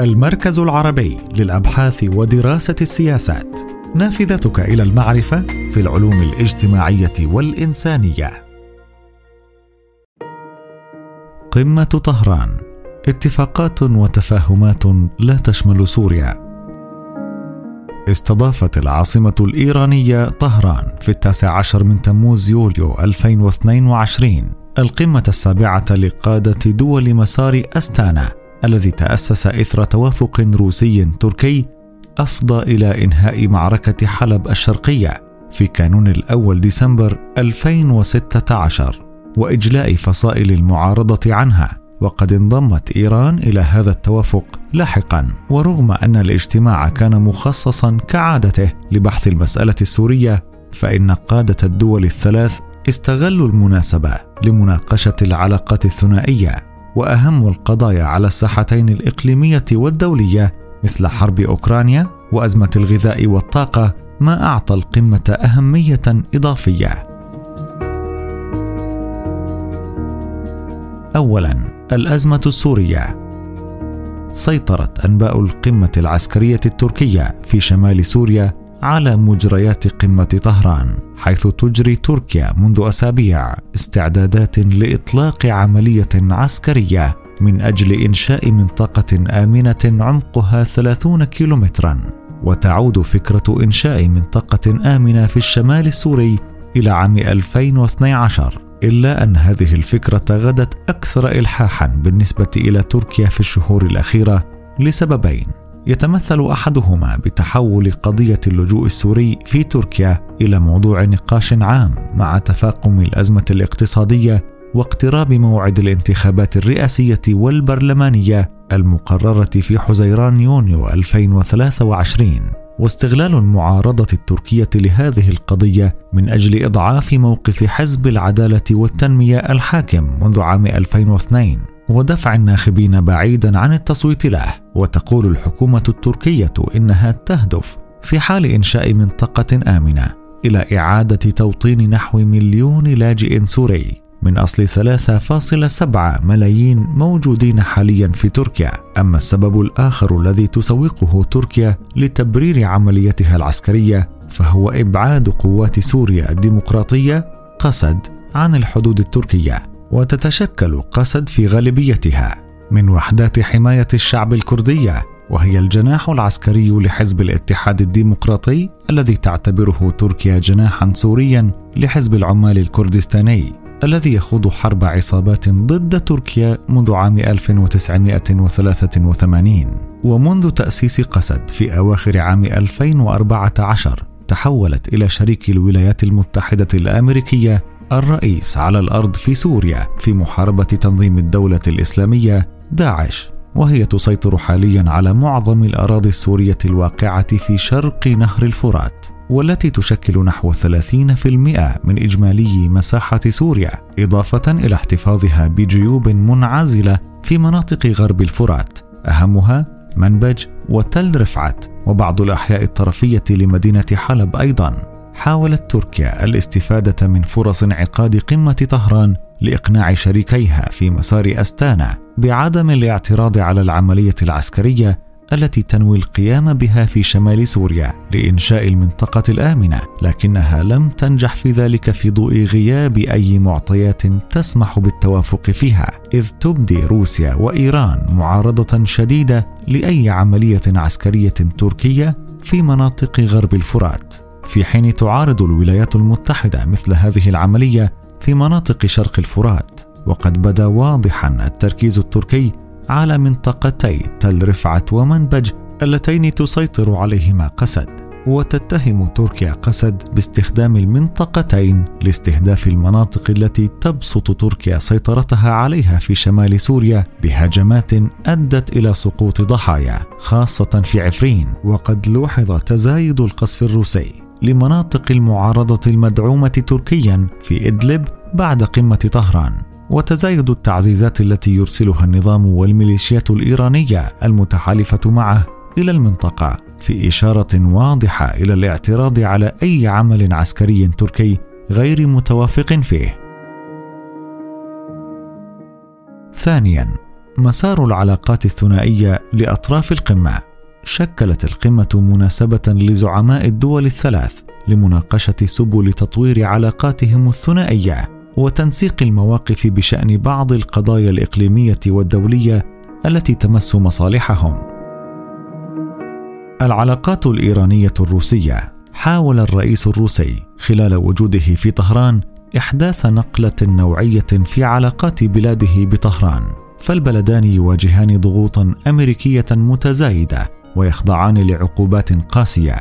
المركز العربي للأبحاث ودراسة السياسات. نافذتك إلى المعرفة في العلوم الاجتماعية والإنسانية. قمة طهران. اتفاقات وتفاهمات لا تشمل سوريا. استضافت العاصمة الإيرانية طهران في التاسع عشر من تموز يوليو 2022 القمة السابعة لقادة دول مسار أستانا. الذي تأسس إثر توافق روسي تركي أفضى إلى إنهاء معركة حلب الشرقية في كانون الأول ديسمبر 2016 وإجلاء فصائل المعارضة عنها. وقد انضمت إيران إلى هذا التوافق لاحقا. ورغم أن الاجتماع كان مخصصا كعادته لبحث المسألة السورية فإن قادة الدول الثلاث استغلوا المناسبة لمناقشة العلاقات الثنائية. وأهم القضايا على الساحتين الإقليمية والدولية مثل حرب أوكرانيا وأزمة الغذاء والطاقة ما أعطى القمة أهمية إضافية. اولا الأزمة السورية. سيطرت أنباء القمة العسكرية التركية في شمال سوريا على مجريات قمة طهران حيث تجري تركيا منذ أسابيع استعدادات لإطلاق عملية عسكرية من أجل إنشاء منطقة آمنة عمقها 30 كيلومترا. وتعود فكرة إنشاء منطقة آمنة في الشمال السوري إلى عام 2012 إلا أن هذه الفكرة غدت أكثر الحاحا بالنسبة إلى تركيا في الشهور الأخيرة لسببين. يتمثل أحدهما بتحول قضية اللجوء السوري في تركيا إلى موضوع نقاش عام مع تفاقم الأزمة الاقتصادية واقتراب موعد الانتخابات الرئاسية والبرلمانية المقررة في حزيران يونيو 2023 واستغلال المعارضة التركية لهذه القضية من أجل إضعاف موقف حزب العدالة والتنمية الحاكم منذ عام 2002 ودفع الناخبين بعيدا عن التصويت له وتقول الحكومة التركية إنها تهدف في حال إنشاء منطقة آمنة إلى إعادة توطين نحو مليون لاجئ سوري من أصل 3.7 ملايين موجودين حاليا في تركيا. أما السبب الآخر الذي تسوقه تركيا لتبرير عمليتها العسكرية فهو إبعاد قوات سوريا الديمقراطية قسد عن الحدود التركية. وتتشكل قسد في غالبيتها من وحدات حماية الشعب الكردية وهي الجناح العسكري لحزب الاتحاد الديمقراطي الذي تعتبره تركيا جناحا سوريا لحزب العمال الكردستاني الذي يخوض حرب عصابات ضد تركيا منذ عام 1983 ومنذ تأسيس قسد في أواخر عام 2014 تحولت إلى شريك الولايات المتحدة الأمريكية الرئيس على الأرض في سوريا في محاربة تنظيم الدولة الإسلامية داعش وهي تسيطر حاليا على معظم الأراضي السورية الواقعة في شرق نهر الفرات والتي تشكل نحو 30% من إجمالي مساحة سوريا إضافة إلى احتفاظها بجيوب منعزلة في مناطق غرب الفرات. أهمها منبج وتل رفعت وبعض الأحياء الطرفية لمدينة حلب أيضا. حاولت تركيا الاستفادة من فرص انعقاد قمة طهران لإقناع شريكيها في مسار أستانا بعدم الاعتراض على العملية العسكرية التي تنوي القيام بها في شمال سوريا لإنشاء المنطقة الآمنة لكنها لم تنجح في ذلك في ضوء غياب أي معطيات تسمح بالتوافق فيها إذ تبدي روسيا وإيران معارضة شديدة لأي عملية عسكرية تركية في مناطق غرب الفرات. في حين تعارض الولايات المتحدة مثل هذه العملية في مناطق شرق الفرات. وقد بدا واضحا التركيز التركي على منطقتي تل رفعت ومنبج اللتين تسيطر عليهما قسد. وتتهم تركيا قسد باستخدام المنطقتين لاستهداف المناطق التي تبسط تركيا سيطرتها عليها في شمال سوريا بهجمات أدت إلى سقوط ضحايا خاصة في عفرين. وقد لوحظ تزايد القصف الروسي. لمناطق المعارضة المدعومة تركيا في إدلب بعد قمة طهران وتزايد التعزيزات التي يرسلها النظام والميليشيات الإيرانية المتحالفة معه إلى المنطقة في إشارة واضحة إلى الاعتراض على أي عمل عسكري تركي غير متوافق فيه. ثانيا مسار العلاقات الثنائية لأطراف القمة شكلت القمة مناسبة لزعماء الدول الثلاث لمناقشة سبل تطوير علاقاتهم الثنائية وتنسيق المواقف بشأن بعض القضايا الإقليمية والدولية التي تمس مصالحهم. العلاقات الإيرانية الروسية حاول الرئيس الروسي خلال وجوده في طهران إحداث نقلة نوعية في علاقات بلاده بطهران فالبلدان يواجهان ضغوطا أمريكية متزايدة ويخضعان لعقوبات قاسية.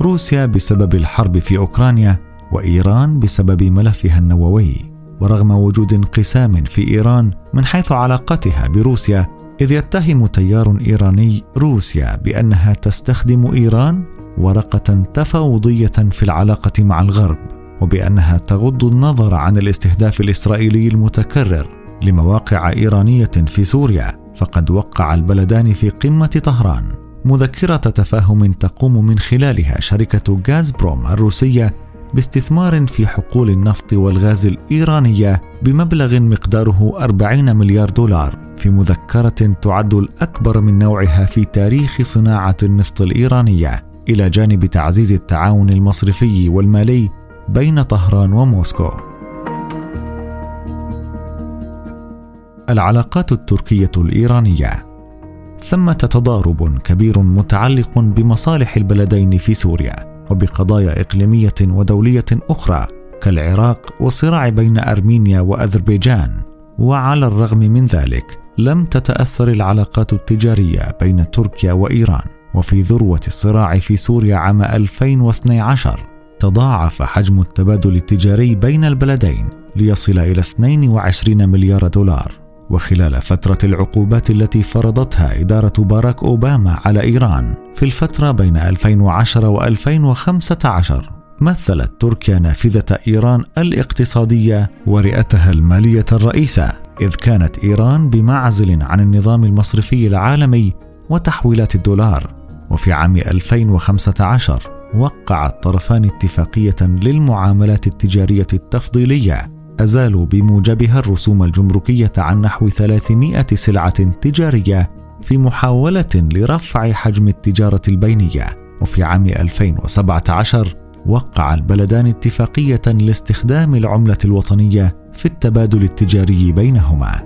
روسيا بسبب الحرب في أوكرانيا وإيران بسبب ملفها النووي. ورغم وجود انقسام في إيران من حيث علاقتها بروسيا إذ يتهم تيار إيراني روسيا بأنها تستخدم إيران ورقة تفاوضية في العلاقة مع الغرب وبأنها تغض النظر عن الاستهداف الإسرائيلي المتكرر لمواقع إيرانية في سوريا فقد وقع البلدان في قمة طهران. مذكرة تفاهم تقوم من خلالها شركة غازبروم الروسية باستثمار في حقول النفط والغاز الإيرانية بمبلغ مقداره 40 مليار دولار في مذكرة تعد الأكبر من نوعها في تاريخ صناعة النفط الإيرانية إلى جانب تعزيز التعاون المصرفي والمالي بين طهران وموسكو. العلاقات التركية الإيرانية ثمة تضارب كبير متعلق بمصالح البلدين في سوريا وبقضايا إقليمية ودولية أخرى كالعراق والصراع بين أرمينيا وأذربيجان. وعلى الرغم من ذلك لم تتأثر العلاقات التجارية بين تركيا وإيران. وفي ذروة الصراع في سوريا عام 2012 تضاعف حجم التبادل التجاري بين البلدين ليصل إلى 22 مليار دولار. وخلال فترة العقوبات التي فرضتها إدارة باراك أوباما على إيران في الفترة بين 2010 و 2015 مثلت تركيا نافذة إيران الاقتصادية ورئتها المالية الرئيسة إذ كانت إيران بمعزل عن النظام المصرفي العالمي وتحويلات الدولار. وفي عام 2015 وقع الطرفان اتفاقية للمعاملات التجارية التفضيلية أزالوا بموجبها الرسوم الجمركية عن نحو 300 سلعة تجارية في محاولة لرفع حجم التجارة البينية وفي عام 2017 وقع البلدان اتفاقية لاستخدام العملة الوطنية في التبادل التجاري بينهما.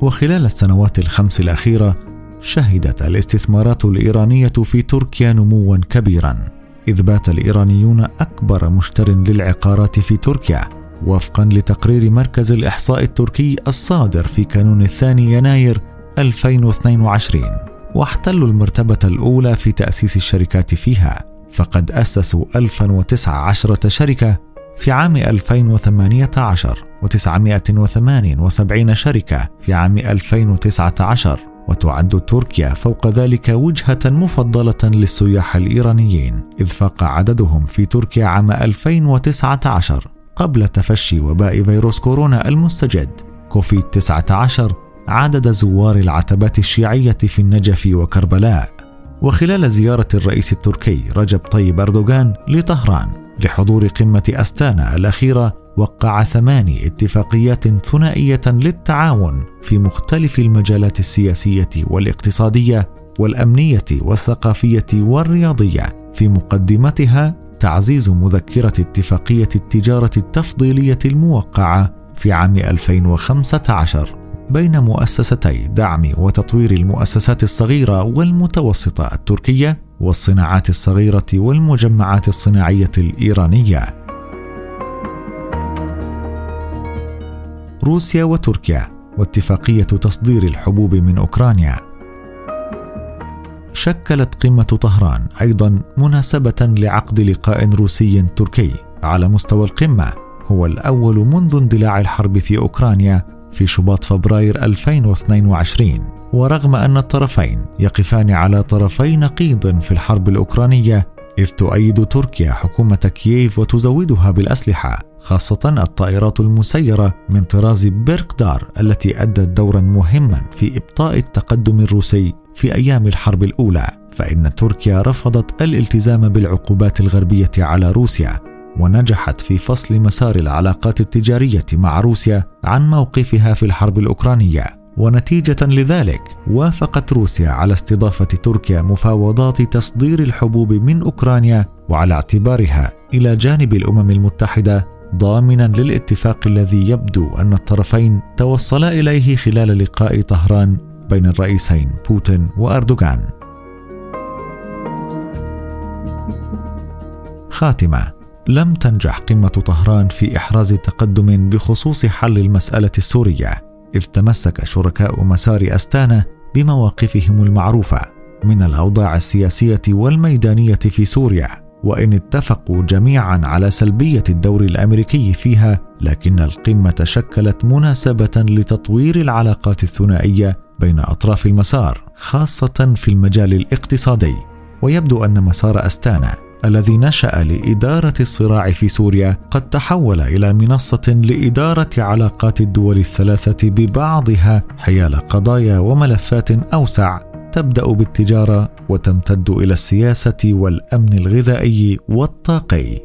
وخلال السنوات الخمس الأخيرة شهدت الاستثمارات الإيرانية في تركيا نموا كبيرا، إذ بات الإيرانيون أكبر مشتر للعقارات في تركيا وفقا لتقرير مركز الإحصاء التركي الصادر في كانون الثاني يناير 2022 واحتلوا المرتبة الأولى في تأسيس الشركات فيها فقد أسسوا 1019 شركة في عام 2018 و978 شركة في عام 2019 وتعد تركيا فوق ذلك وجهة مفضلة للسياح الإيرانيين إذ فاق عددهم في تركيا عام 2019 قبل تفشي وباء فيروس كورونا المستجد. كوفيد 19 عدد زوار العتبات الشيعية في النجف وكربلاء. وخلال زيارة الرئيس التركي رجب طيب أردوغان لطهران لحضور قمة أستانا الأخيرة وقع ثماني اتفاقيات ثنائية للتعاون في مختلف المجالات السياسية والاقتصادية والأمنية والثقافية والرياضية في مقدمتها تعزيز مذكرة اتفاقية التجارة التفضيلية الموقعة في عام 2015 بين مؤسستي دعم وتطوير المؤسسات الصغيرة والمتوسطة التركية والصناعات الصغيرة والمجمعات الصناعية الإيرانية. روسيا وتركيا واتفاقية تصدير الحبوب من أوكرانيا شكلت قمة طهران أيضا مناسبة لعقد لقاء روسي تركي على مستوى القمة هو الأول منذ اندلاع الحرب في أوكرانيا في شباط فبراير 2022 ورغم أن الطرفين يقفان على طرفي نقيض في الحرب الأوكرانية إذ تؤيد تركيا حكومة كييف وتزودها بالأسلحة خاصة الطائرات المسيرة من طراز بيركدار التي أدت دورا مهما في إبطاء التقدم الروسي في أيام الحرب الأولى. فإن تركيا رفضت الالتزام بالعقوبات الغربية على روسيا ونجحت في فصل مسار العلاقات التجارية مع روسيا عن موقفها في الحرب الأوكرانية. ونتيجة لذلك وافقت روسيا على استضافة تركيا مفاوضات تصدير الحبوب من أوكرانيا وعلى اعتبارها إلى جانب الأمم المتحدة ضامنا للاتفاق الذي يبدو أن الطرفين توصلا إليه خلال لقاء طهران بين الرئيسين بوتين وأردوغان. خاتمة لم تنجح قمة طهران في إحراز تقدم بخصوص حل المسألة السورية. إذ تمسك شركاء مسار أستانا بمواقفهم المعروفة من الأوضاع السياسية والميدانية في سوريا وإن اتفقوا جميعا على سلبية الدور الأمريكي فيها لكن القمة شكلت مناسبة لتطوير العلاقات الثنائية بين أطراف المسار خاصة في المجال الاقتصادي. ويبدو أن مسار أستانا الذي نشأ لإدارة الصراع في سوريا قد تحول إلى منصة لإدارة علاقات الدول الثلاثة ببعضها حيال قضايا وملفات أوسع تبدأ بالتجارة وتمتد إلى السياسة والأمن الغذائي والطاقي.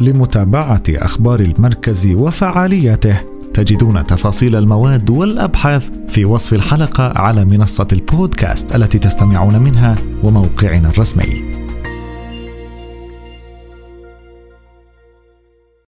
لمتابعة أخبار المركز وفعالياته تجدون تفاصيل المواد والأبحاث في وصف الحلقة على منصة البودكاست التي تستمعون منها وموقعنا الرسمي.